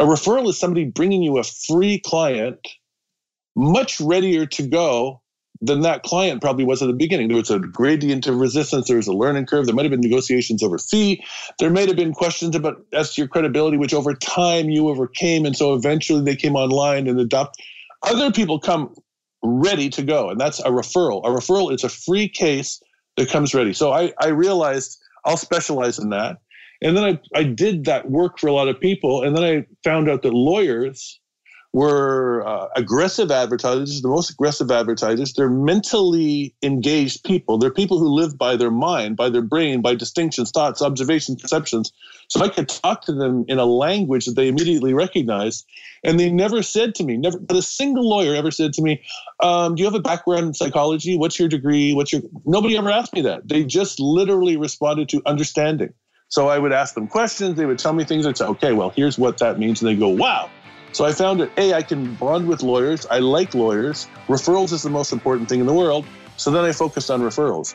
A referral is somebody bringing you a free client, much readier to go than that client probably was at the beginning. There was a gradient of resistance. There was a learning curve. There might have been negotiations over fee. There might have been questions about as to your credibility, which over time you overcame. And so eventually they came online and adopt. Other people come ready to go. And that's a referral. A referral is a free case that comes ready. So I, I realized I'll specialize in that. And then I, I did that work for a lot of people. And then I found out that lawyers were uh, aggressive advertisers, the most aggressive advertisers. They're mentally engaged people. They're people who live by their mind, by their brain, by distinctions, thoughts, observations, perceptions. So I could talk to them in a language that they immediately recognized. And they never said to me, never, but a single lawyer ever said to me, um, Do you have a background in psychology? What's your degree? What's your. Nobody ever asked me that. They just literally responded to understanding. So I would ask them questions. They would tell me things. I'd say, okay, well, here's what that means. And they go, wow, so I found that A, I can bond with lawyers. I like lawyers. Referrals is the most important thing in the world. So then I focused on referrals.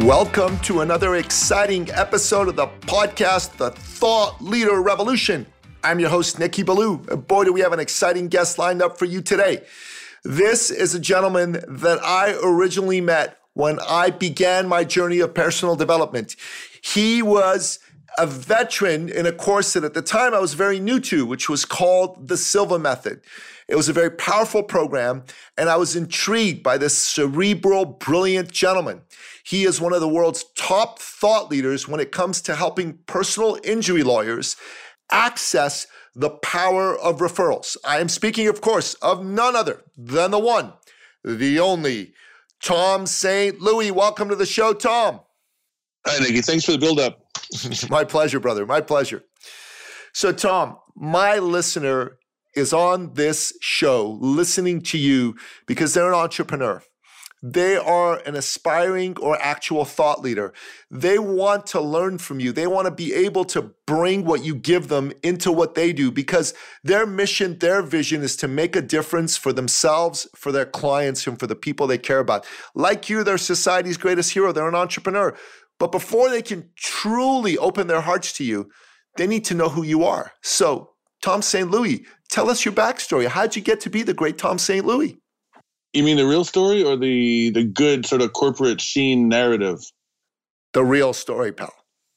Welcome to another exciting episode of the podcast, The Thought Leader Revolution. I'm your host, Nicky Billou. Boy, do we have an exciting guest lined up for you today. This is a gentleman that I originally met when I began my journey of personal development. He was a veteran in a course that at the time I was very new to, which was called the Silva Method. It was a very powerful program, and I was intrigued by this cerebral, brilliant gentleman. He is one of the world's top thought leaders when it comes to helping personal injury lawyers access the power of referrals. I am speaking, of course, of none other than the one, the only, Tom St. Louis. Welcome to the show, Tom. Hi, Nicky. Thanks for the build up. my pleasure, brother. My pleasure. So, Tom, my listener is on this show listening to you because they're an entrepreneur. They are an aspiring or actual thought leader. They want to learn from you. They want to be able to bring what you give them into what they do because their mission, their vision is to make a difference for themselves, for their clients, and for the people they care about. Like you, they're society's greatest hero. They're an entrepreneur. But before they can truly open their hearts to you, they need to know who you are. So, Tom St. Louis, tell us your backstory. How'd you get to be the great Tom St. Louis? You mean the real story or the the good sort of corporate sheen narrative? The real story, pal.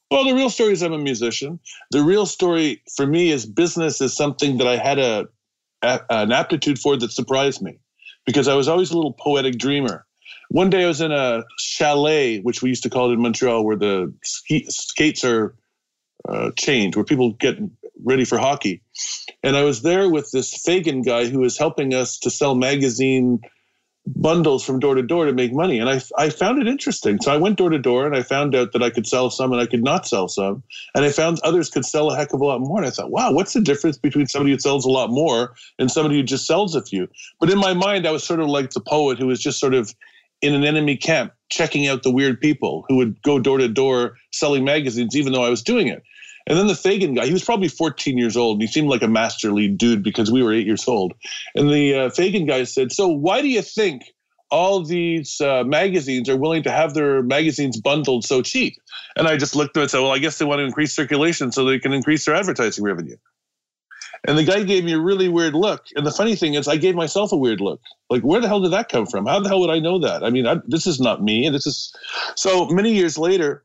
Well, the real story is I'm a musician. The real story for me is business is something that I had a, a an aptitude for that surprised me because I was always a little poetic dreamer. One day I was in a chalet, which we used to call it in Montreal, where the ski, skates are uh, chained, where people get ready for hockey. And I was there with this Fagin guy who was helping us to sell magazine bundles from door to door to make money. And I, I found it interesting. So I went door to door and I found out that I could sell some and I could not sell some. And I found others could sell a heck of a lot more. And I thought, wow, what's the difference between somebody who sells a lot more and somebody who just sells a few? But in my mind, I was sort of like the poet who was just sort of in an enemy camp checking out the weird people who would go door to door selling magazines, even though I was doing it. And then the Fagin guy, he was probably 14 years old. And he seemed like a masterly dude because we were eight years old. And the uh, Fagin guy said, So why do you think all these uh, magazines are willing to have their magazines bundled so cheap? And I just looked at it and said, Well, I guess they want to increase circulation so they can increase their advertising revenue. And the guy gave me a really weird look. And the funny thing is, I gave myself a weird look. Like, where the hell did that come from? How the hell would I know that? I mean, I, this is not me. And This is so many years later.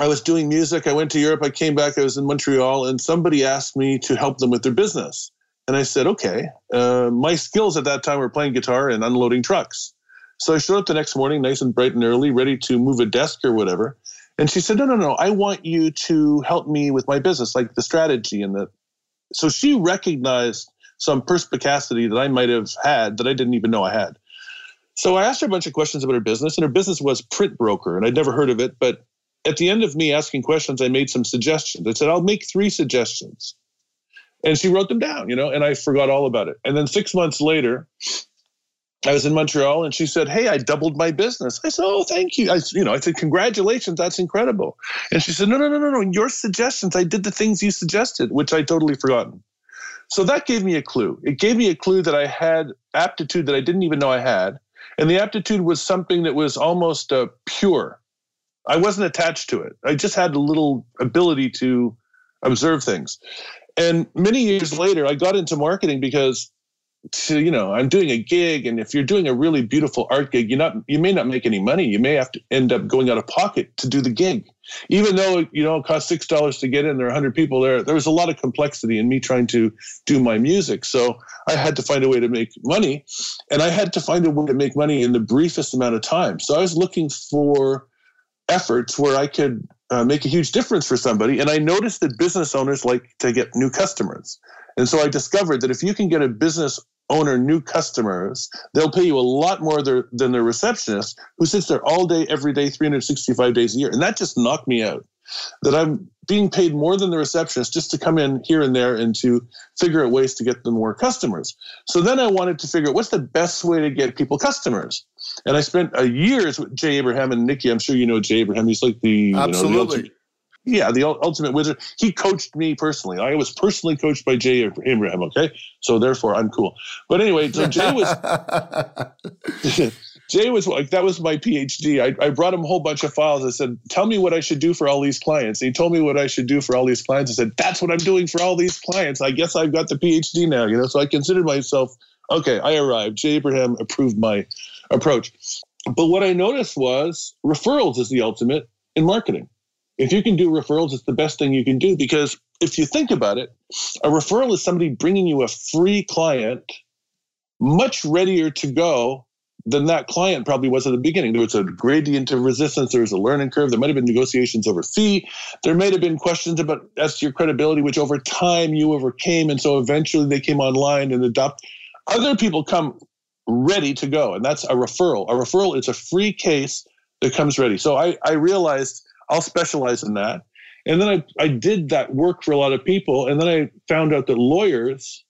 I was doing music. I went to Europe. I came back. I was in Montreal, and somebody asked me to help them with their business. And I said, okay. Uh, my skills at that time were playing guitar and unloading trucks. So I showed up the next morning, nice and bright and early, ready to move a desk or whatever. And she said, no, no, no. I want you to help me with my business, like the strategy and the. So she recognized some perspicacity that I might have had that I didn't even know I had. So I asked her a bunch of questions about her business, and her business was print broker, and I'd never heard of it, but at the end of me asking questions, I made some suggestions. I said, I'll make three suggestions. And she wrote them down, you know, and I forgot all about it. And then six months later, I was in Montreal and she said, Hey, I doubled my business. I said, Oh, thank you. I, you know, I said, Congratulations, that's incredible. And she said, No, no, no, no, no. Your suggestions, I did the things you suggested, which I totally forgotten. So that gave me a clue. It gave me a clue that I had aptitude that I didn't even know I had. And the aptitude was something that was almost uh, pure. I wasn't attached to it. I just had a little ability to observe things. And many years later, I got into marketing because to you know i'm doing a gig and if you're doing a really beautiful art gig you're not you may not make any money you may have to end up going out of pocket to do the gig even though you know it costs six dollars to get in there are 100 people there there was a lot of complexity in me trying to do my music so i had to find a way to make money and i had to find a way to make money in the briefest amount of time so i was looking for efforts where i could uh, make a huge difference for somebody and i noticed that business owners like to get new customers and so I discovered that if you can get a business owner new customers, they'll pay you a lot more there, than their receptionist who sits there all day, every day, 365 days a year. And that just knocked me out. That I'm being paid more than the receptionist just to come in here and there and to figure out ways to get them more customers. So then I wanted to figure out what's the best way to get people customers. And I spent a years with Jay Abraham and Nicky. I'm sure you know Jay Abraham. He's like the absolutely. You know, the yeah, the ultimate wizard. He coached me personally. I was personally coached by Jay Abraham. Okay, so therefore I'm cool. But anyway, so Jay was Jay was like that was my PhD. I, I brought him a whole bunch of files. I said, "Tell me what I should do for all these clients." And he told me what I should do for all these clients. I said, "That's what I'm doing for all these clients." I guess I've got the PhD now. You know, so I considered myself okay. I arrived. Jay Abraham approved my approach. But what I noticed was referrals is the ultimate in marketing if you can do referrals, it's the best thing you can do because if you think about it, a referral is somebody bringing you a free client much readier to go than that client probably was at the beginning. There was a gradient of resistance, there was a learning curve, there might have been negotiations over fee, there might have been questions about as to your credibility, which over time you overcame. And so eventually they came online and adopt. Other people come ready to go, and that's a referral. A referral is a free case that comes ready. So I, I realized I'll specialize in that. And then I, I did that work for a lot of people. And then I found out that lawyers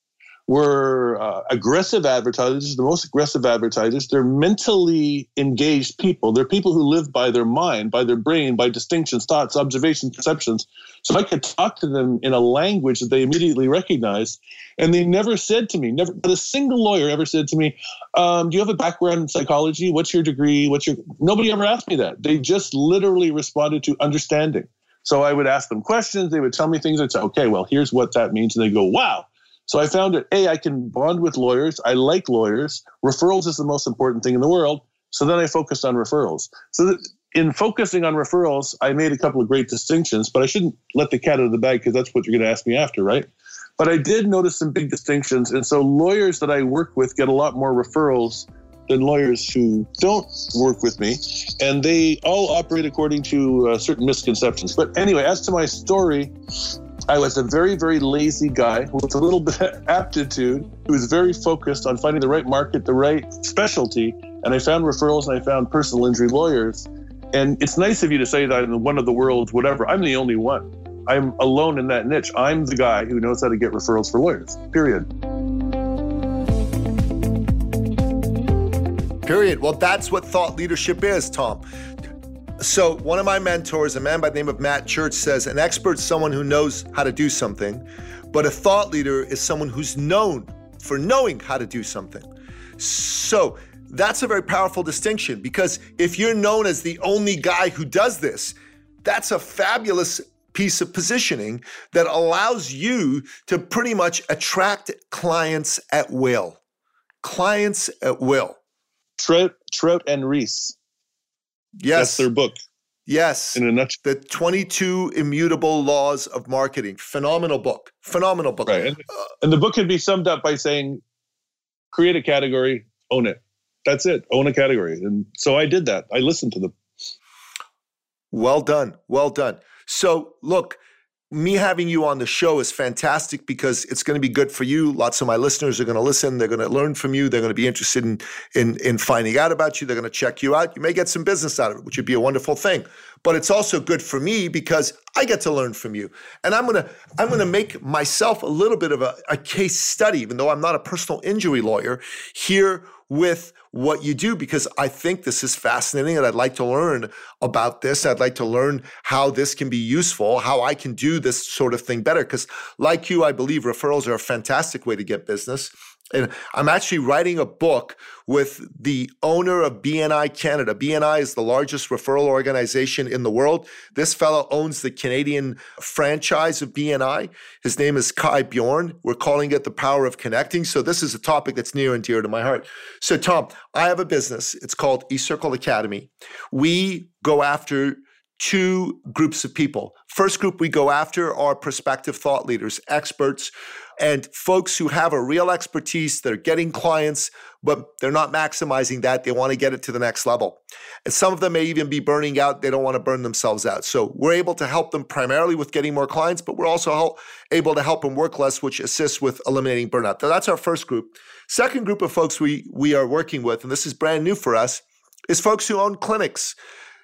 were uh, aggressive advertisers, the most aggressive advertisers. They're mentally engaged people. They're people who live by their mind, by their brain, by distinctions, thoughts, observations, perceptions. So I could talk to them in a language that they immediately recognized. And they never said to me, never, but a single lawyer ever said to me, um, Do you have a background in psychology? What's your degree? What's your. Nobody ever asked me that. They just literally responded to understanding. So I would ask them questions. They would tell me things. I'd say, okay, well, here's what that means. And they go, wow, so I found that A, I can bond with lawyers. I like lawyers. Referrals is the most important thing in the world. So then I focused on referrals. So in focusing on referrals, I made a couple of great distinctions, but I shouldn't let the cat out of the bag because that's what you're going to ask me after, right? But I did notice some big distinctions. And so lawyers that I work with get a lot more referrals than lawyers who don't work with me. And they all operate according to uh, certain misconceptions. But anyway, as to my story, I was a very, very lazy guy with a little bit of aptitude who was very focused on finding the right market, the right specialty. And I found referrals and I found personal injury lawyers. And it's nice of you to say that I'm one of the world's whatever. I'm the only one. I'm alone in that niche. I'm the guy who knows how to get referrals for lawyers, period. Period. Well, that's what thought leadership is, Tom. So, one of my mentors, a man by the name of Matt Church, says an expert is someone who knows how to do something, but a thought leader is someone who's known for knowing how to do something. So, that's a very powerful distinction because if you're known as the only guy who does this, that's a fabulous piece of positioning that allows you to pretty much attract clients at will. Clients at will. Trout, Trout and Ries Yes. That's their book. Yes. In a nutshell. The 22 Immutable Laws of Marketing. Phenomenal book. Phenomenal book. Right. And, uh, and the book can be summed up by saying create a category, own it. That's it. Own a category. And so I did that. I listened to them. Well done. Well done. So, look, me having you on the show is fantastic because it's going to be good for you. Lots of my listeners are going to listen. They're going to learn from you. They're going to be interested in, in, in finding out about you. They're going to check you out. You may get some business out of it, which would be a wonderful thing. But it's also good for me because I get to learn from you. And I'm going to I'm going to make myself a little bit of a, a case study, even though I'm not a personal injury lawyer, here with what you do because I think this is fascinating and I'd like to learn about this. I'd like to learn how this can be useful, how I can do this sort of thing better. Because, like you, I believe referrals are a fantastic way to get business. And I'm actually writing a book with the owner of BNI Canada. BNI is the largest referral organization in the world. This fellow owns the Canadian franchise of BNI. His name is Kai Bjorn. We're calling it the power of connecting. So this is a topic that's near and dear to my heart. So Tom, I have a business. It's called eCircle Academy. We go after two groups of people. First group we go after are prospective thought leaders, experts and folks who have a real expertise, they're getting clients, but they're not maximizing that. They want to get it to the next level. And some of them may even be burning out. They don't want to burn themselves out. So we're able to help them primarily with getting more clients, but we're also able to help them work less, which assists with eliminating burnout. So that's our first group. Second group of folks we, we are working with, and this is brand new for us, is folks who own clinics.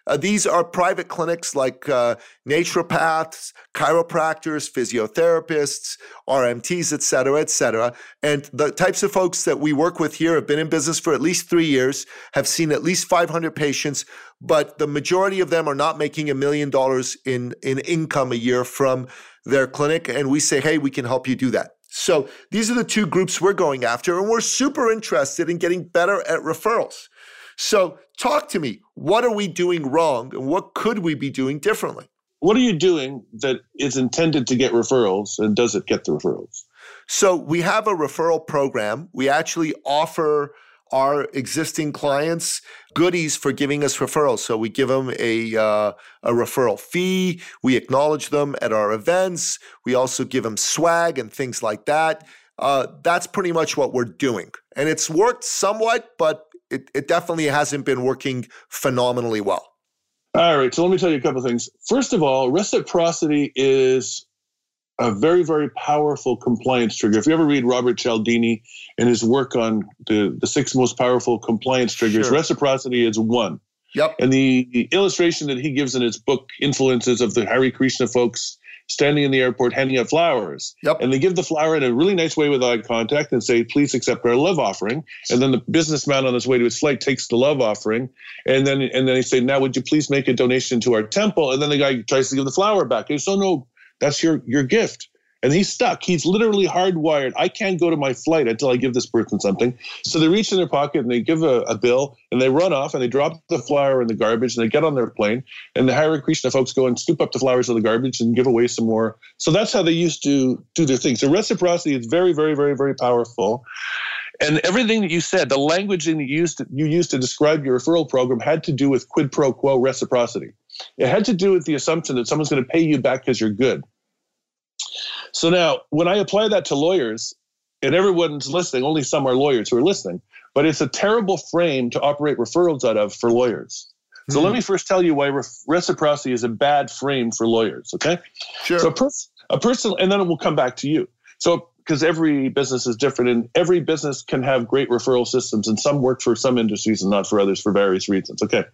Uh, these are private clinics like uh, naturopaths, chiropractors, physiotherapists, RMTs, et cetera, et cetera. And the types of folks that we work with here have been in business for at least three years, have seen at least 500 patients, but the majority of them are not making a million dollars in, in income a year from their clinic. And we say, hey, we can help you do that. So these are the two groups we're going after, and we're super interested in getting better at referrals. So, talk to me. What are we doing wrong and what could we be doing differently? What are you doing that is intended to get referrals and does it get the referrals? So, we have a referral program. We actually offer our existing clients goodies for giving us referrals. So we give them a uh, a referral fee. We acknowledge them at our events. We also give them swag and things like that. Uh, that's pretty much what we're doing, and it's worked somewhat, but it, it definitely hasn't been working phenomenally well. All right. So let me tell you a couple of things. First of all, reciprocity is a very, very powerful compliance trigger. If you ever read Robert Cialdini and his work on the, the six most powerful compliance triggers, sure. reciprocity is one. Yep. And the, the illustration that he gives in his book, Influences of the Hare Krishna folks, standing in the airport handing out flowers. Yep. And they give the flower in a really nice way with eye contact and say, please accept our love offering. And then the businessman on his way to his flight takes the love offering. And then and then they say, now would you please make a donation to our temple? And then the guy tries to give the flower back. And so oh, no, that's your your gift and he's stuck. He's literally hardwired. I can't go to my flight until I give this person something. So they reach in their pocket and they give a, a bill and they run off and they drop the flower in the garbage and they get on their plane. And the Hare Krishna folks go and scoop up the flowers of the garbage and give away some more. So that's how they used to do their thing. So reciprocity is very, very, very, very powerful. And everything that you said, the language that you used to, you used to describe your referral program had to do with quid pro quo reciprocity. It had to do with the assumption that someone's going to pay you back because you're good. So now, when I apply that to lawyers, and everyone's listening, only some are lawyers who are listening, but it's a terrible frame to operate referrals out of for lawyers. So mm let hmm. me first tell you why re- reciprocity is a bad frame for lawyers. Okay. Sure. So a, pers- a person, and then it will come back to you. So because every business is different, and every business can have great referral systems, and some work for some industries and not for others for various reasons. Okay.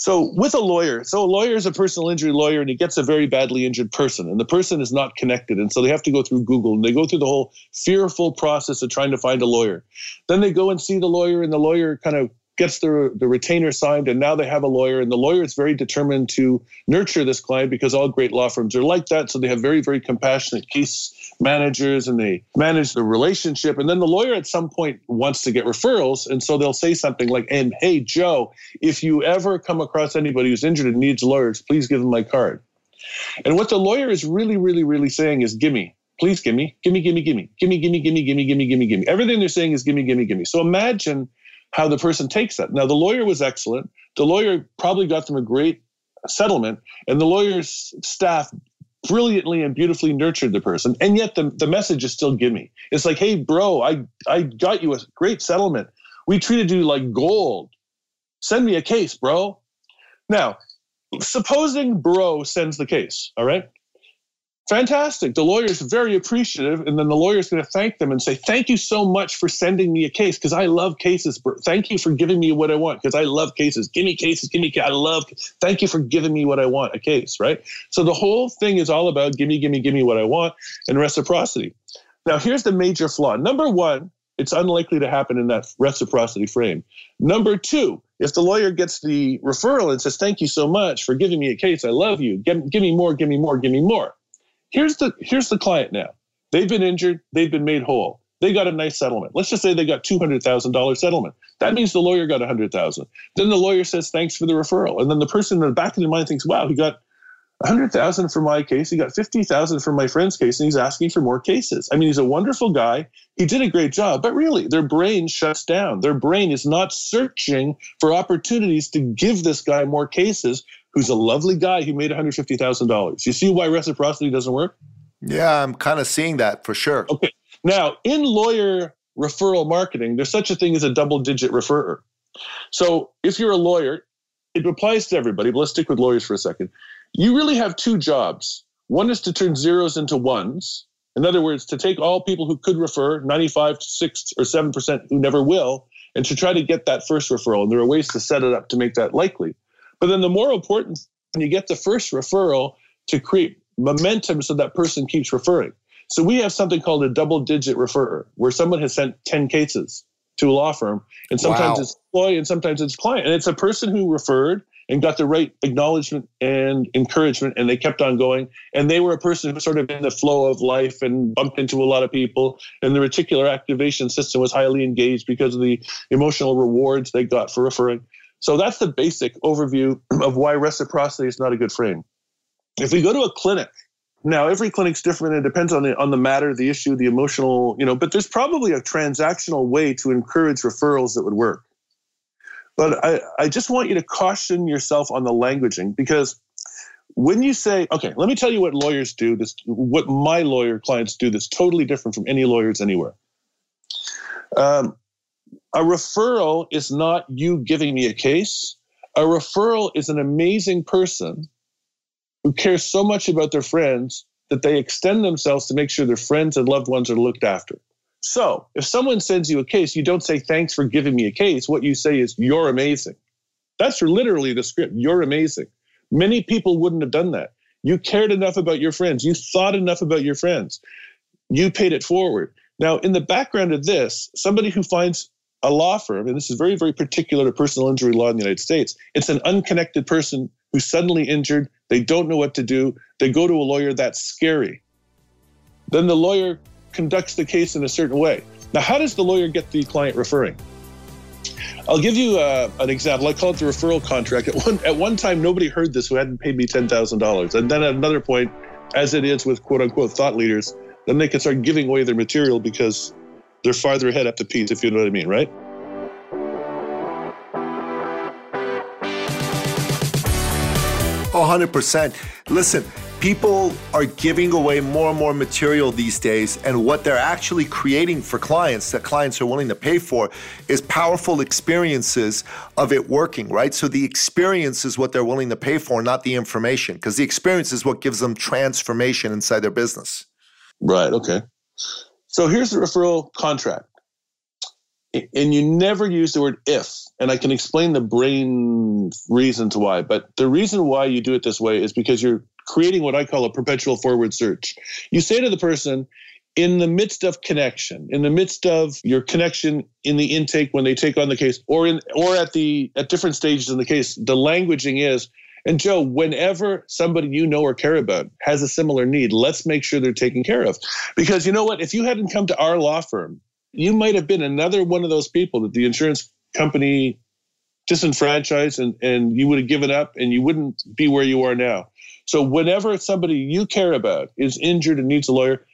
So with a lawyer, so a lawyer is a personal injury lawyer and he gets a very badly injured person and the person is not connected. And so they have to go through Google and they go through the whole fearful process of trying to find a lawyer. Then they go and see the lawyer and the lawyer kind of gets the, the retainer signed and now they have a lawyer and the lawyer is very determined to nurture this client because all great law firms are like that so they have very very compassionate case managers and they manage the relationship. And then the lawyer at some point wants to get referrals and so they'll say something like and hey joe if you ever come across anybody who's injured and needs lawyers please give them my card. And what the lawyer is really really really saying is gimme. Please gimme. Gimme gimme gimme. Gimme gimme gimme gimme gimme gimme gimme. Everything they're saying is gimme gimme gimme. So imagine how the person takes that. Now, the lawyer was excellent. The lawyer probably got them a great settlement, and the lawyer's staff brilliantly and beautifully nurtured the person. And yet, the, the message is still gimme. It's like, hey, bro, I, I got you a great settlement. We treated you like gold. Send me a case, bro. Now, supposing bro sends the case, all right? Fantastic. The lawyer is very appreciative. And then the lawyer is going to thank them and say, Thank you so much for sending me a case because I love cases. Thank you for giving me what I want because I love cases. Give me cases. Give me, I love, thank you for giving me what I want, a case, right? So the whole thing is all about give me, give me, give me what I want and reciprocity. Now, here's the major flaw. Number one, it's unlikely to happen in that reciprocity frame. Number two, if the lawyer gets the referral and says, Thank you so much for giving me a case, I love you, give, give me more, give me more, give me more Here's the here's the client now. They've been injured, they've been made whole. They got a nice settlement. Let's just say they got $200,000 settlement. That means the lawyer got a 100,000. Then the lawyer says thanks for the referral. And then the person in the back of their mind thinks, "Wow, he got a 100,000 for my case. He got 50,000 for my friend's case and he's asking for more cases. I mean, he's a wonderful guy. He did a great job, but really their brain shuts down. Their brain is not searching for opportunities to give this guy more cases who's a lovely guy who made $150,000. You see why reciprocity doesn't work? Yeah, I'm kind of seeing that for sure. Okay. Now, in lawyer referral marketing, there's such a thing as a double digit referrer. So if you're a lawyer, it applies to everybody, but let's stick with lawyers for a second. You really have two jobs. One is to turn zeros into ones. In other words, to take all people who could refer, 95 to 6 or 7% who never will, and to try to get that first referral. And there are ways to set it up to make that likely. But then the more important, when you get the first referral, to create momentum so that person keeps referring. So we have something called a double digit referrer, where someone has sent 10 cases to a law firm, and sometimes wow. it's employee and sometimes it's client. And it's a person who referred and got the right acknowledgement and encouragement, and they kept on going. And they were a person who was sort of in the flow of life and bumped into a lot of people. And the reticular activation system was highly engaged because of the emotional rewards they got for referring. So that's the basic overview of why reciprocity is not a good frame. If we go to a clinic, now every clinic's different. It depends on the on the matter, the issue, the emotional, you know, but there's probably a transactional way to encourage referrals that would work. But I, I just want you to caution yourself on the languaging because when you say, okay, let me tell you what lawyers do, this what my lawyer clients do that's totally different from any lawyers anywhere. Um, a referral is not you giving me a case. A referral is an amazing person who cares so much about their friends that they extend themselves to make sure their friends and loved ones are looked after. So if someone sends you a case, you don't say, thanks for giving me a case. What you say is, you're amazing. That's literally the script. You're amazing. Many people wouldn't have done that. You cared enough about your friends. You thought enough about your friends. You paid it forward. Now, in the background of this, somebody who finds a law firm, and this is very, very particular to personal injury law in the United States, it's an unconnected person who's suddenly injured. They don't know what to do. They go to a lawyer. That's scary. Then the lawyer conducts the case in a certain way. Now, how does the lawyer get the client referring? I'll give you uh, an example. I call it the referral contract. At one, at one time, nobody heard this who hadn't paid me $10,000. And then at another point, as it is with quote unquote thought leaders, then they can start giving away their material because they're farther ahead up the piece, if you know what I mean, right? Oh, 100%. Listen, people are giving away more and more material these days, and what they're actually creating for clients that clients are willing to pay for is powerful experiences of it working, right? So the experience is what they're willing to pay for, not the information, because the experience is what gives them transformation inside their business. Right, okay. So here's the referral contract. And you never use the word if. And I can explain the brain reasons why. But the reason why you do it this way is because you're creating what I call a perpetual forward search. You say to the person, in the midst of connection, in the midst of your connection in the intake when they take on the case, or in or at the at different stages in the case, the languaging is and Joe, whenever somebody you know or care about has a similar need, let's make sure they're taken care of. Because you know what? If you hadn't come to our law firm, you might have been another one of those people that the insurance company disenfranchised and, and you would have given up and you wouldn't be where you are now. So whenever somebody you care about is injured and needs a lawyer,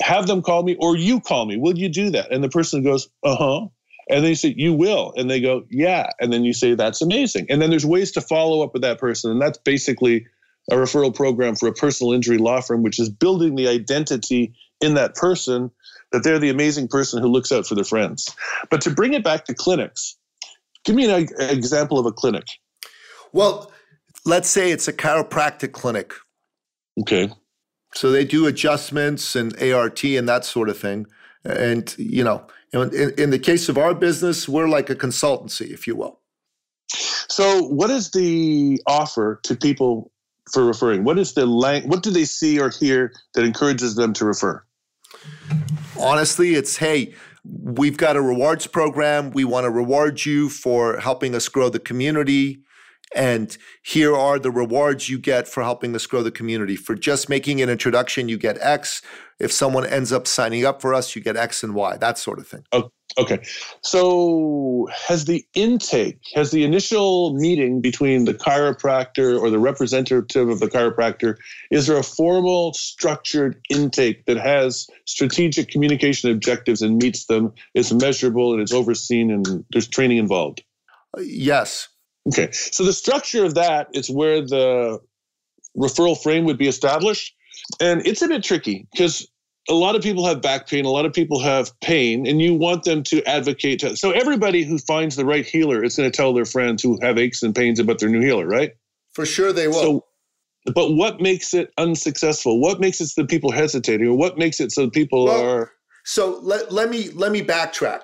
have them call me or you call me. Will you do that? And the person goes, uh huh. And then you say, You will. And they go, Yeah. And then you say, That's amazing. And then there's ways to follow up with that person. And that's basically a referral program for a personal injury law firm, which is building the identity in that person that they're the amazing person who looks out for their friends. But to bring it back to clinics, give me an example of a clinic. Well, let's say it's a chiropractic clinic. Okay. So they do adjustments and ART and that sort of thing. And, you know, in, in the case of our business, we're like a consultancy, if you will. So, what is the offer to people for referring? What is the lang- What do they see or hear that encourages them to refer? Honestly, it's hey, we've got a rewards program. We want to reward you for helping us grow the community. And here are the rewards you get for helping us grow the community. For just making an introduction, you get X. If someone ends up signing up for us, you get X and Y, that sort of thing. Okay. So, has the intake, has the initial meeting between the chiropractor or the representative of the chiropractor, is there a formal, structured intake that has strategic communication objectives and meets them, is measurable and it's overseen, and there's training involved? Uh, yes. Okay. So, the structure of that is where the referral frame would be established. And it's a bit tricky because a lot of people have back pain, a lot of people have pain, and you want them to advocate. To, so everybody who finds the right healer is going to tell their friends who have aches and pains about their new healer, right? For sure they will. So, but what makes it unsuccessful? What makes it so people hesitating, or what makes it so people well, are? So let, let me let me backtrack.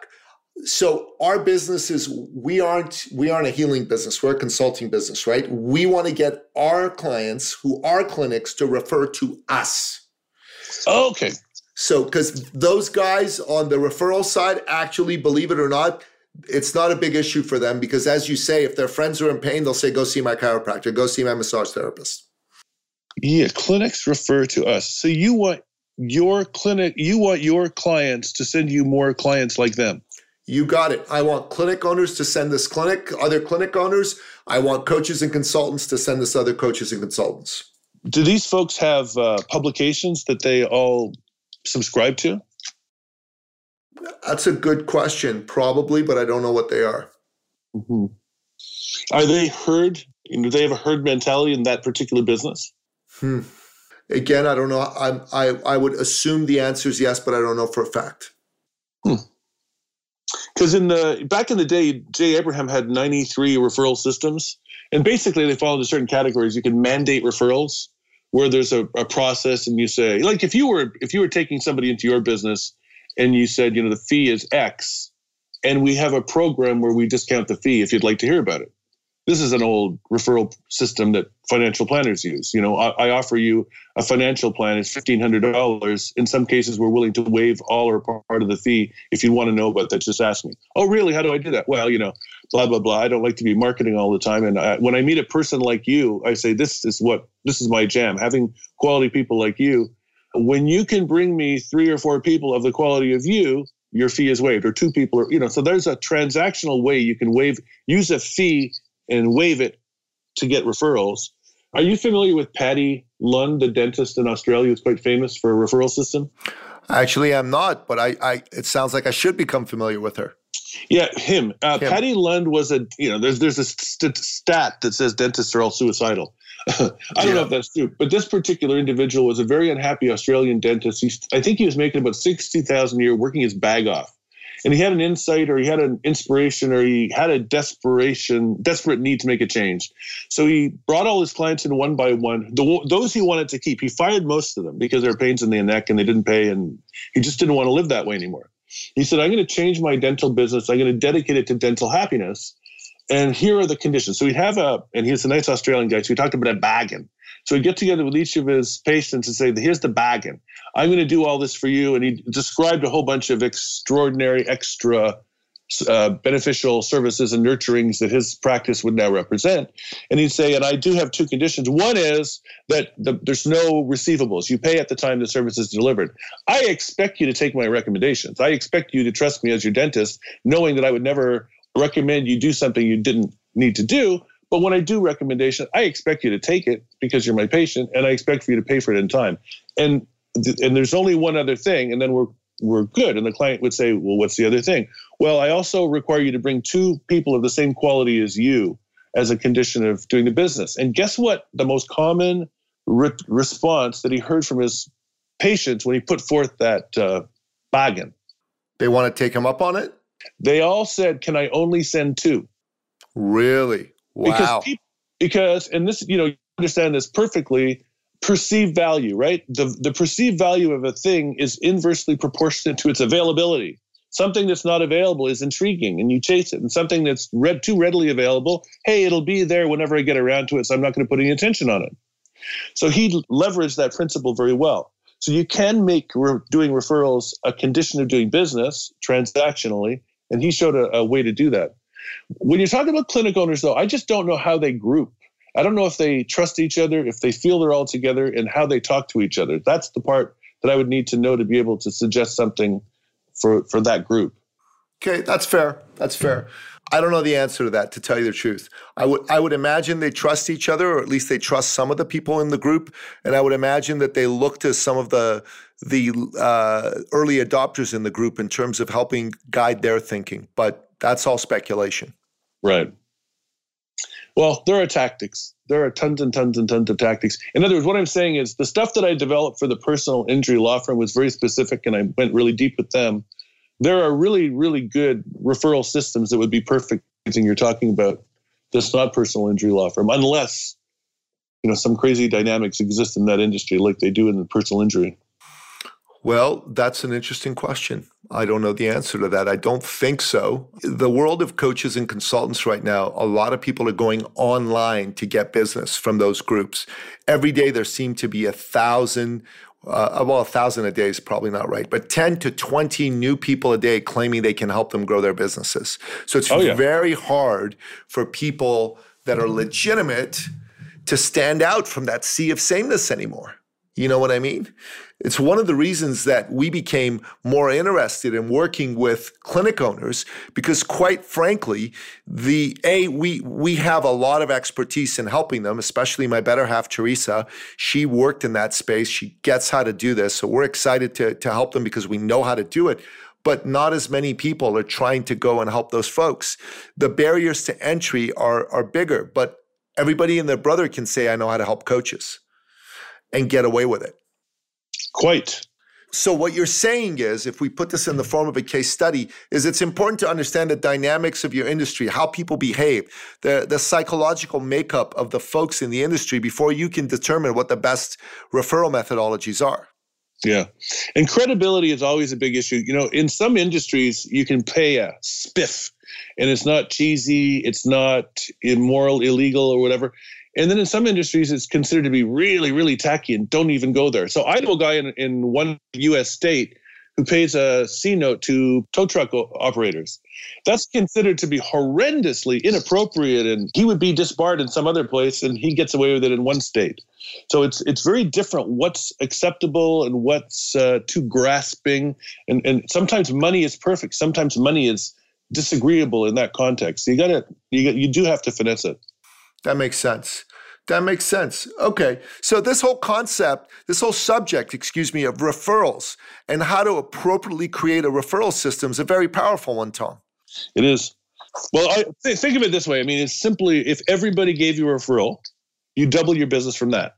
So our business is we aren't we aren't a healing business. We're a consulting business, right? We want to get our clients who are clinics to refer to us. Okay. So, because those guys on the referral side actually, believe it or not, it's not a big issue for them because, as you say, if their friends are in pain, they'll say, go see my chiropractor, go see my massage therapist. Yeah, clinics refer to us. So, you want your clinic, you want your clients to send you more clients like them. You got it. I want clinic owners to send this clinic, other clinic owners. I want coaches and consultants to send this other coaches and consultants. Do these folks have uh, publications that they all subscribe to? That's a good question, probably, but I don't know what they are. Mm-hmm. Are they herd? Do they have a herd mentality in that particular business? Hmm. Again, I don't know. I, I I would assume the answer is yes, but I don't know for a fact. Because hmm. in the back in the day, Jay Abraham had 93 referral systems, and basically they fall into certain categories. You can mandate referrals, where there's a, a process and you say like if you were if you were taking somebody into your business and you said you know the fee is x and we have a program where we discount the fee if you'd like to hear about it this is an old referral system that financial planners use. You know, I, I offer you a financial plan. It's fifteen hundred dollars. In some cases, we're willing to waive all or part of the fee. If you want to know about that, just ask me. Oh, really? How do I do that? Well, you know, blah blah blah. I don't like to be marketing all the time. And I, when I meet a person like you, I say this is what this is my jam. Having quality people like you. When you can bring me three or four people of the quality of you, your fee is waived, or two people, or you know. So there's a transactional way you can waive, use a fee and waive it to get referrals. Are you familiar with Paddy Lund, the dentist in Australia who's quite famous for a referral system? Actually, I'm not, but I, I it sounds like I should become familiar with her. Yeah, him. Uh, him. Paddy Lund was a you know there's there's a st- stat that says dentists are all suicidal. I don't yeah. know if that's true, but this particular individual was a very unhappy Australian dentist. He's, I think he was making about sixty thousand a year, working his bag off and he had an insight or he had an inspiration or he had a desperation desperate need to make a change. So he brought all his clients in one by one. The, those he wanted to keep. He fired most of them because they were pains in the neck and they didn't pay and he just didn't want to live that way anymore. He said i'm going to change my dental business. I'm going to dedicate it to dental happiness and here are the conditions so he'd have a and he's a nice australian guy so he talked about a bagging so he'd get together with each of his patients and say, here's the bagging. I'm going to do all this for you. And he described a whole bunch of extraordinary extra uh, beneficial services and nurturings that his practice would now represent. And he'd say, and I do have two conditions. One is that the, there's no receivables. You pay at the time the service is delivered. I expect you to take my recommendations. I expect you to trust me as your dentist, knowing that I would never recommend you do something you didn't need to do. But when I do recommendation, I expect you to take it because you're my patient, and I expect for you to pay for it in time. And and there's only one other thing, and then we're we're good. And the client would say, well, what's the other thing? Well, I also require you to bring two people of the same quality as you as a condition of doing the business. And guess what? The most common re- response that he heard from his patients when he put forth that uh, bargain. They want to take him up on it? They all said, can I only send two? Really? Wow. Because, people, because and this, you know, you understand this perfectly. perceived value, right? The the perceived value of a thing is inversely proportionate to its availability. Something that's not available is intriguing and you chase it. And something that's read too readily available, hey, it'll be there whenever I get around to it, so I'm not going to put any attention on it. So he leveraged that principle very well. So you can make re- doing referrals a condition of doing business transactionally, and he showed a, a way to do that. When you're talking about clinic owners, though, I just don't know how they group. I don't know if they trust each other, if they feel they're all together, and how they talk to each other. That's the part that I would need to know to be able to suggest something for for that group. Okay, that's fair. That's fair. I don't know the answer to that, to tell you the truth. I would I would imagine they trust each other, or at least they trust some of the people in the group, and I would imagine that they look to some of the the uh, early adopters in the group in terms of helping guide their thinking. But that's all speculation. Right. Well, there are tactics. There are tons and tons and tons of tactics. In other words, what I'm saying is the stuff that I developed for the personal injury law firm was very specific, and I went really deep with them. There are really, really good referral systems that would be perfect. Anything you're talking about that's not personal injury law firm, unless you know some crazy dynamics exist in that industry like they do in the personal injury. Well, that's an interesting question. I don't know the answer to that. I don't think so. The world of coaches and consultants right now, a lot of people are going online to get business from those groups. Every day there seem to be a thousand, uh, well, a thousand a day is probably not right, but 10 to 20 new people a day claiming they can help them grow their businesses. So it's oh, yeah. very hard for people that are legitimate to stand out from that sea of sameness anymore. You know what I mean? It's one of the reasons that we became more interested in working with clinic owners because quite frankly, the A, we we have a lot of expertise in helping them, especially my better half, Teresa. She worked in that space. She gets how to do this. So we're excited to, to help them because we know how to do it but not as many people are trying to go and help those folks. The barriers to entry are, are bigger, but everybody and their brother can say, I know how to help coaches and get away with it. Quite. So what you're saying is, if we put this in the form of a case study, is it's important to understand the dynamics of your industry, how people behave, the, the psychological makeup of the folks in the industry before you can determine what the best referral methodologies are. Yeah. And credibility is always a big issue. You know, in some industries, you can pay a spiff and it's not cheesy, it's not immoral, illegal, or whatever. And then in some industries, it's considered to be really, really tacky and don't even go there. So I know a guy in, in one US state who pays a C note to tow truck operators. That's considered to be horrendously inappropriate, and he would be disbarred in some other place, and he gets away with it in one state. So it's it's very different what's acceptable and what's uh, too grasping, and and sometimes money is perfect, sometimes money is disagreeable in that context. You got to you you do have to finesse it. That makes sense. That makes sense. Okay. So, this whole concept, this whole subject, excuse me, of referrals and how to appropriately create a referral system is a very powerful one, Tom. It is. Well, I th- think of it this way. I mean, it's simply if everybody gave you a referral, you double your business from that.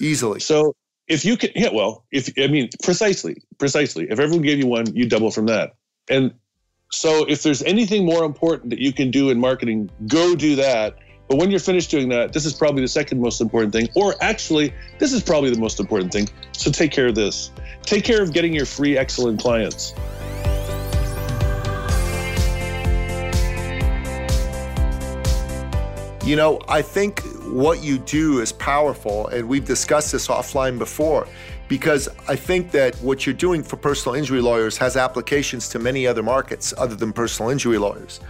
Easily. So, if you can, yeah, well, if I mean, precisely, precisely. If everyone gave you one, you double from that. And so, if there's anything more important that you can do in marketing, go do that but when you're finished doing that, this is probably the second most important thing. Or actually, this is probably the most important thing. So take care of this. Take care of getting your free excellent clients. You know, I think what you do is powerful, and we've discussed this offline before, because I think that what you're doing for personal injury lawyers has applications to many other markets other than personal injury lawyers.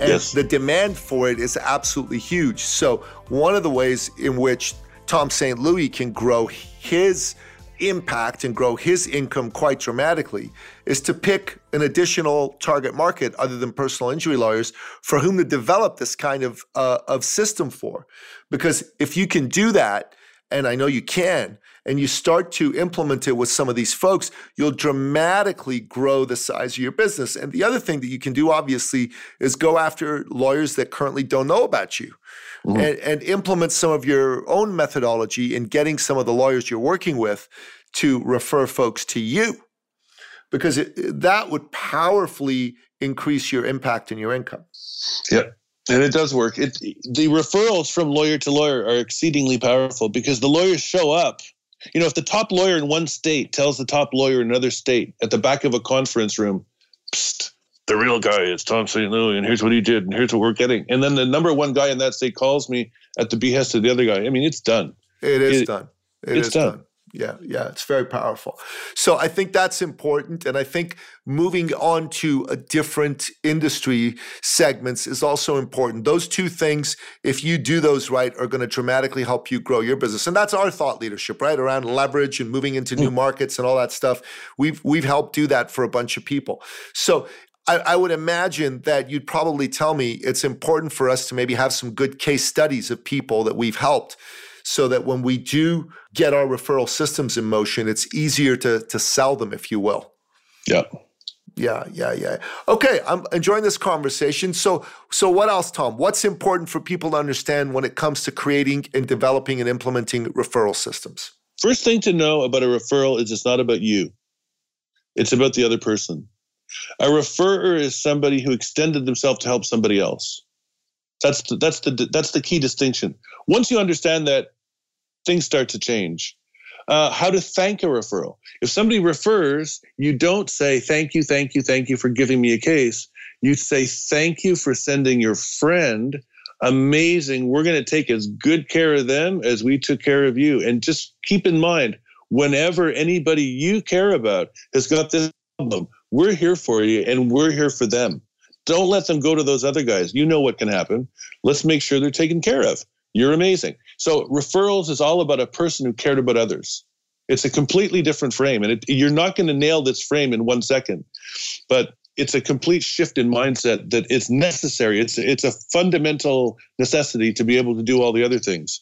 And yes. the demand for it is absolutely huge. So, one of the ways in which Tom St. Louis can grow his impact and grow his income quite dramatically is to pick an additional target market other than personal injury lawyers for whom to develop this kind of uh, of system for because if you can do that and I know you can, and you start to implement it with some of these folks, you'll dramatically grow the size of your business. And the other thing that you can do, obviously, is go after lawyers that currently don't know about you. Mm-hmm. And, and implement some of your own methodology in getting some of the lawyers you're working with to refer folks to you because it, that would powerfully increase your impact and your income. Yep. And it does work. It, the referrals from lawyer to lawyer are exceedingly powerful because the lawyers show up. You know, if the top lawyer in one state tells the top lawyer in another state at the back of a conference room, Psst, the real guy is Tom St. Louis, and here's what he did, and here's what we're getting. And then the number one guy in that state calls me at the behest of the other guy. I mean, it's done. It is it, done. It it's is done. done yeah, yeah, it's very powerful. So I think that's important. And I think moving on to a different industry segments is also important. Those two things, if you do those right, are going to dramatically help you grow your business. And that's our thought leadership, right? Around leverage and moving into new mm. markets and all that stuff. We've we've helped do that for a bunch of people. So I, I would imagine that you'd probably tell me it's important for us to maybe have some good case studies of people that we've helped so that when we do get our referral systems in motion, it's easier to, to sell them, if you will. Yeah. Yeah, yeah, yeah. Okay, I'm enjoying this conversation. So, so what else, Tom? What's important for people to understand when it comes to creating and developing and implementing referral systems? First thing to know about a referral is it's not about you. It's about the other person. A referrer is somebody who extended themselves to help somebody else. That's the, that's the that's the key distinction. Once you understand that, things start to change. Uh, how to thank a referral. If somebody refers, you don't say, Thank you, thank you, thank you for giving me a case. You say, Thank you for sending your friend. Amazing. We're going to take as good care of them as we took care of you. And just keep in mind, whenever anybody you care about has got this problem, we're here for you and we're here for them. Don't let them go to those other guys. You know what can happen. Let's make sure they're taken care of. You're amazing. So referrals is all about a person who cared about others. It's a completely different frame, and it, you're not going to nail this frame in one second. But it's a complete shift in mindset that it's necessary. It's it's a fundamental necessity to be able to do all the other things.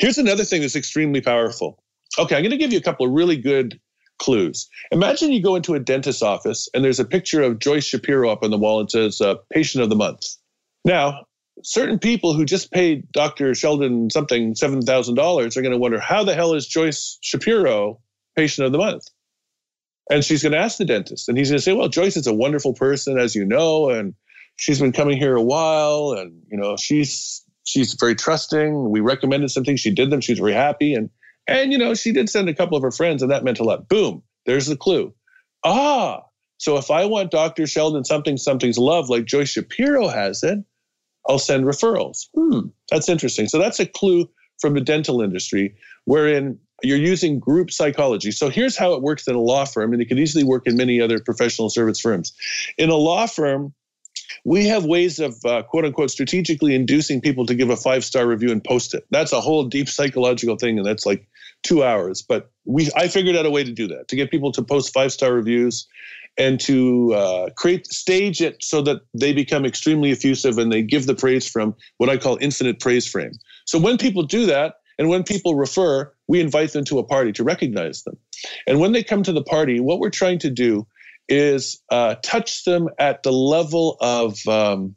Here's another thing that's extremely powerful. Okay, I'm going to give you a couple of really good clues. Imagine you go into a dentist's office and there's a picture of Joyce Shapiro up on the wall and says uh, "Patient of the Month." Now, certain people who just paid Dr. Sheldon something $7,000 are going to wonder how the hell is Joyce Shapiro patient of the month? And she's going to ask the dentist, and he's going to say, Well, Joyce is a wonderful person, as you know, and she's been coming here a while, and you know, she's she's very trusting. We recommended some things, she did them, she was very happy, and and you know, she did send a couple of her friends, and that meant a lot. Boom, there's the clue. Ah, so if I want Dr. Sheldon something something's love like Joyce Shapiro has it, I'll send referrals. Hmm, that's interesting. So that's a clue from the dental industry wherein you're using group psychology. So here's how it works in a law firm, and it could easily work in many other professional service firms. In a law firm, we have ways of uh, quote unquote strategically inducing people to give a five star review and post it. That's a whole deep psychological thing, and that's like two hours. But we, I figured out a way to do that to get people to post five star reviews and to uh, create stage it so that they become extremely effusive and they give the praise from what I call infinite praise frame. So when people do that, and when people refer, we invite them to a party to recognize them. And when they come to the party, what we're trying to do is uh, touch them at the level of, um,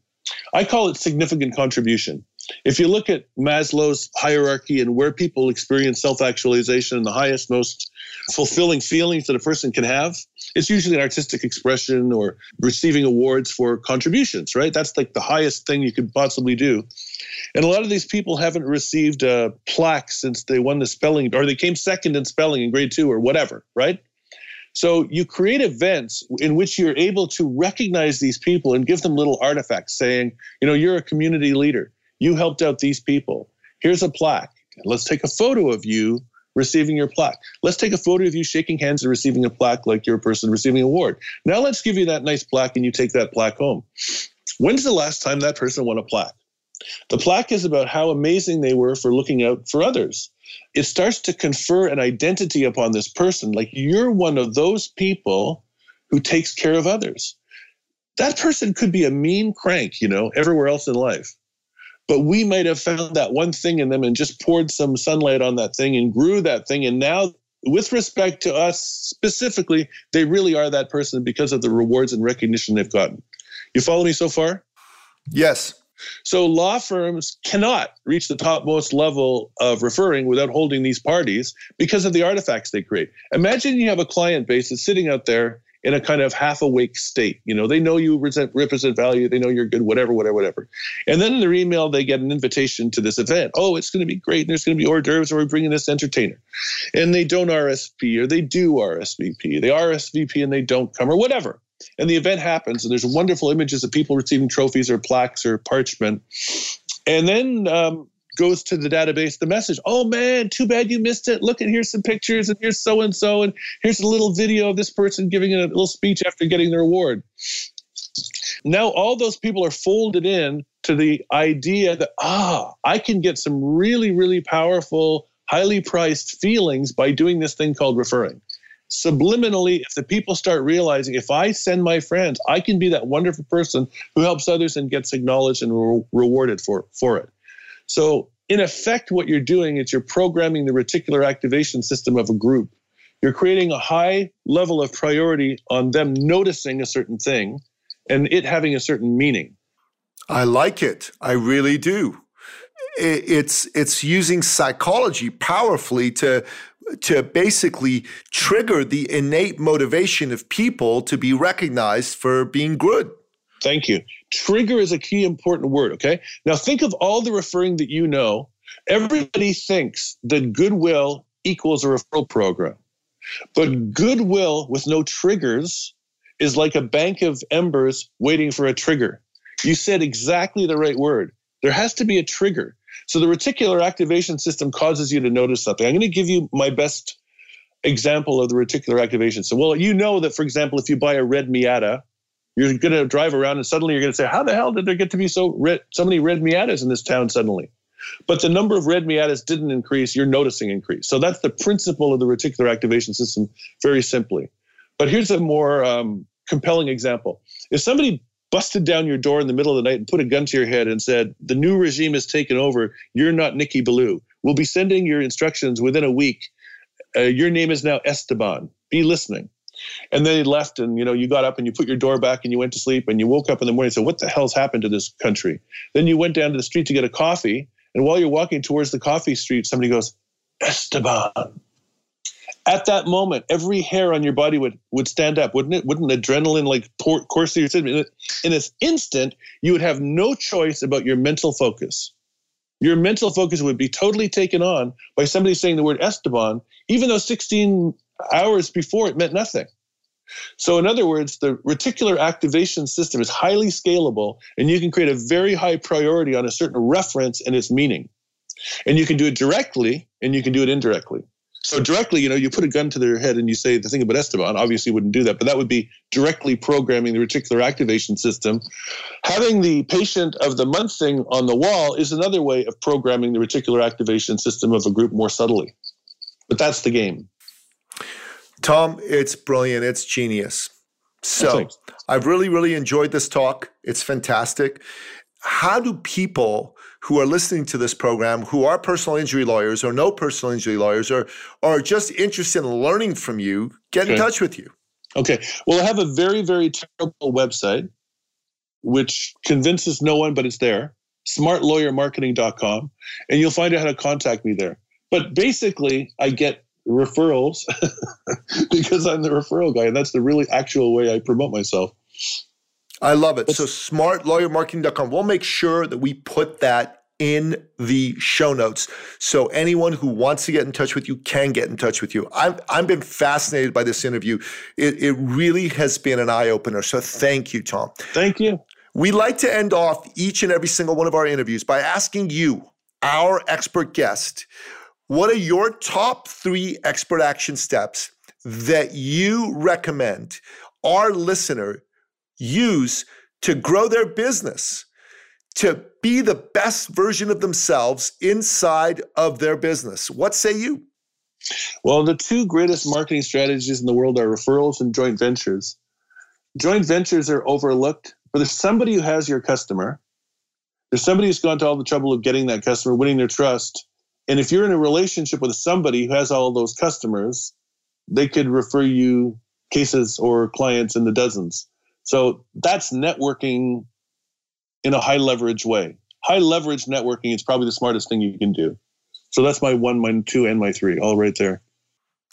I call it significant contribution. If you look at Maslow's hierarchy and where people experience self actualization and the highest, most fulfilling feelings that a person can have, it's usually an artistic expression or receiving awards for contributions, right? That's like the highest thing you could possibly do. And a lot of these people haven't received uh, a plaque since they won the spelling or they came second in spelling in grade two or whatever, right? So you create events in which you're able to recognize these people and give them little artifacts saying, you know, you're a community leader. You helped out these people. Here's a plaque. Let's take a photo of you receiving your plaque. Let's take a photo of you shaking hands and receiving a plaque like you're a person receiving an award. Now let's give you that nice plaque and you take that plaque home. When's the last time that person won a plaque? The plaque is about how amazing they were for looking out for others. It starts to confer an identity upon this person, like you're one of those people who takes care of others. That person could be a mean crank, you know, everywhere else in life but we might have found that one thing in them and just poured some sunlight on that thing and grew that thing. And now with respect to us specifically they really are that person because of the rewards and recognition they've gotten. You follow me so far? Yes. So law firms cannot reach the topmost level of referring without holding these parties because of the artifacts they create. Imagine you have a client base that's sitting out there in a kind of half awake state. You know, they know you represent, represent value, they know you're good, whatever, whatever, whatever. And then in their email, they get an invitation to this event. Oh, it's going to be great. And there's going to be hors d'oeuvres, or we're bringing this entertainer. And they don't RSVP, or they do RSVP. They RSVP and they don't come, or whatever. And the event happens, and there's wonderful images of people receiving trophies or plaques or parchment. And then um, goes to the database the message oh man too bad you missed it. Look and here's some pictures and here's so and so and here's a little video of this person giving a little speech after getting their award. Now all those people are folded in to the idea that ah i can get some really really powerful highly priced feelings by doing this thing called referring. Subliminally if the people start realizing if i send my friends i can be that wonderful person who helps others and gets acknowledged and re- rewarded for for it so, in effect, what you're doing is you're programming the reticular activation system of a group. You're creating a high level of priority on them noticing a certain thing and it having a certain meaning. I like it. I really do. It's it's using psychology powerfully to to basically trigger the innate motivation of people to be recognized for being good. Thank you. Trigger is a key important word, okay? Now think of all the referring that you know. Everybody thinks that goodwill equals a referral program. But goodwill with no triggers is like a bank of embers waiting for a trigger. You said exactly the right word. There has to be a trigger. So the reticular activation system causes you to notice something. I'm going to give you my best example of the reticular activation. So, well, you know that, for example, if you buy a red Miata, you're going to drive around and suddenly you're going to say, how the hell did there get to be so red, so many red Miatas in this town suddenly? But the number of red Miatas didn't increase. You're noticing increase. So that's the principle of the reticular activation system, very simply. But here's a more um, compelling example. If somebody busted down your door in the middle of the night and put a gun to your head and said, the new regime has taken over, you're not Nicky Billou. We'll be sending your instructions within a week. Uh, your name is now Esteban. Be listening. And then he left, and you know, you got up and you put your door back and you went to sleep, and you woke up in the morning and said, "What the hell's happened to this country?" Then you went down to the street to get a coffee, and while you're walking towards the coffee street, somebody goes, "Esteban." At that moment, every hair on your body would would stand up, wouldn't it? Wouldn't adrenaline like pour, course through your system? In this instant, you would have no choice about your mental focus your mental focus would be totally taken on by somebody saying the word Esteban, even though 16 hours before it meant nothing. So, in other words, the reticular activation system is highly scalable, and you can create a very high priority on a certain reference and its meaning. And you can do it directly, and you can do it indirectly. So, directly, you know, you put a gun to their head and you say the thing about Esteban, obviously wouldn't do that, but that would be directly programming the reticular activation system. Having the patient of the month thing on the wall is another way of programming the reticular activation system of a group more subtly. But that's the game. Tom, it's brilliant. It's genius. So I've really, really enjoyed this talk. It's fantastic. How do people who are listening to this program, who are personal injury lawyers or no personal injury lawyers, or are just interested in learning from you, get okay. in touch with you? Okay. Well, I have a very, very terrible website, which convinces no one, but it's there smartlawyermarketing.com, and you'll find out how to contact me there. But basically, I get referrals because I'm the referral guy. And that's the really actual way I promote myself. I love it. so smartlawyermarketing.com. We'll make sure that we put that in the show notes. So anyone who wants to get in touch with you can get in touch with you. I've, I've been fascinated by this interview. It, it really has been an eye opener. So thank you, Tom. Thank you. We like to end off each and every single one of our interviews by asking you, our expert guest, what are your top three expert action steps that you recommend our listener use to grow their business, to be the best version of themselves inside of their business? What say you? Well, the two greatest marketing strategies in the world are referrals and joint ventures. Joint ventures are overlooked, but there's somebody who has your customer. There's somebody who's gone to all the trouble of getting that customer, winning their trust, and if you're in a relationship with somebody who has all those customers, they could refer you cases or clients in the dozens. So that's networking in a high leverage way. High leverage networking is probably the smartest thing you can do. So that's my one, my two, and my three, all right there.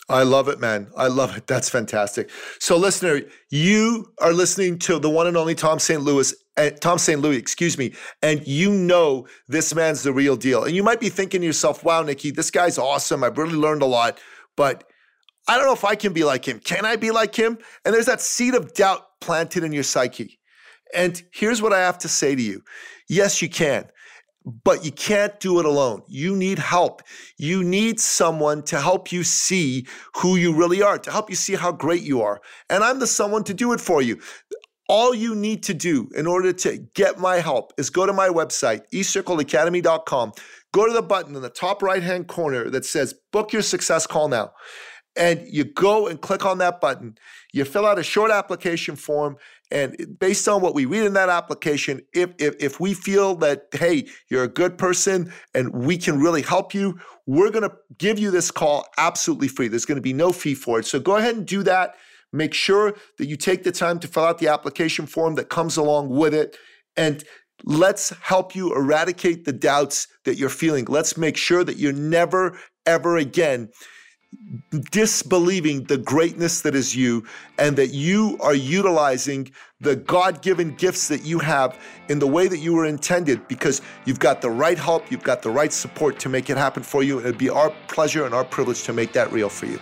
I love it, man. I love it. That's fantastic. So, listener, you are listening to the one and only Tom St. Louis, uh, Tom St. Louis, excuse me, and you know this man's the real deal. And you might be thinking to yourself, wow, Nicky, this guy's awesome. I've really learned a lot, but I don't know if I can be like him. Can I be like him? And there's that seed of doubt planted in your psyche. And here's what I have to say to you yes, you can but you can't do it alone. You need help. You need someone to help you see who you really are, to help you see how great you are. And I'm the someone to do it for you. All you need to do in order to get my help is go to my website, eCircleacademy.com. Go to the button in the top right hand corner that says book your success call now. And you go and click on that button. You fill out a short application form and based on what we read in that application, if, if, if we feel that, hey, you're a good person and we can really help you, we're going to give you this call absolutely free. There's going to be no fee for it. So go ahead and do that. Make sure that you take the time to fill out the application form that comes along with it. And let's help you eradicate the doubts that you're feeling. Let's make sure that you're never, ever again disbelieving the greatness that is you and that you are utilizing the God given gifts that you have in the way that you were intended because you've got the right help, you've got the right support to make it happen for you. It'd be our pleasure and our privilege to make that real for you.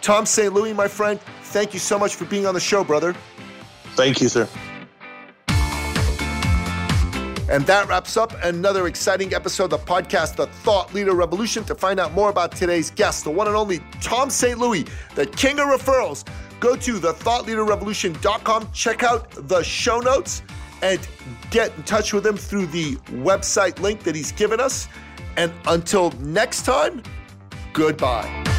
Tom St. Louis, my friend, thank you so much for being on the show, brother. Thank you, sir. And that wraps up another exciting episode of the podcast, The Thought Leader Revolution. To find out more about today's guest, the one and only Tom St. Louis, the king of referrals, go to thethoughtleaderrevolution.com, check out the show notes, and get in touch with him through the website link that he's given us. And until next time, goodbye.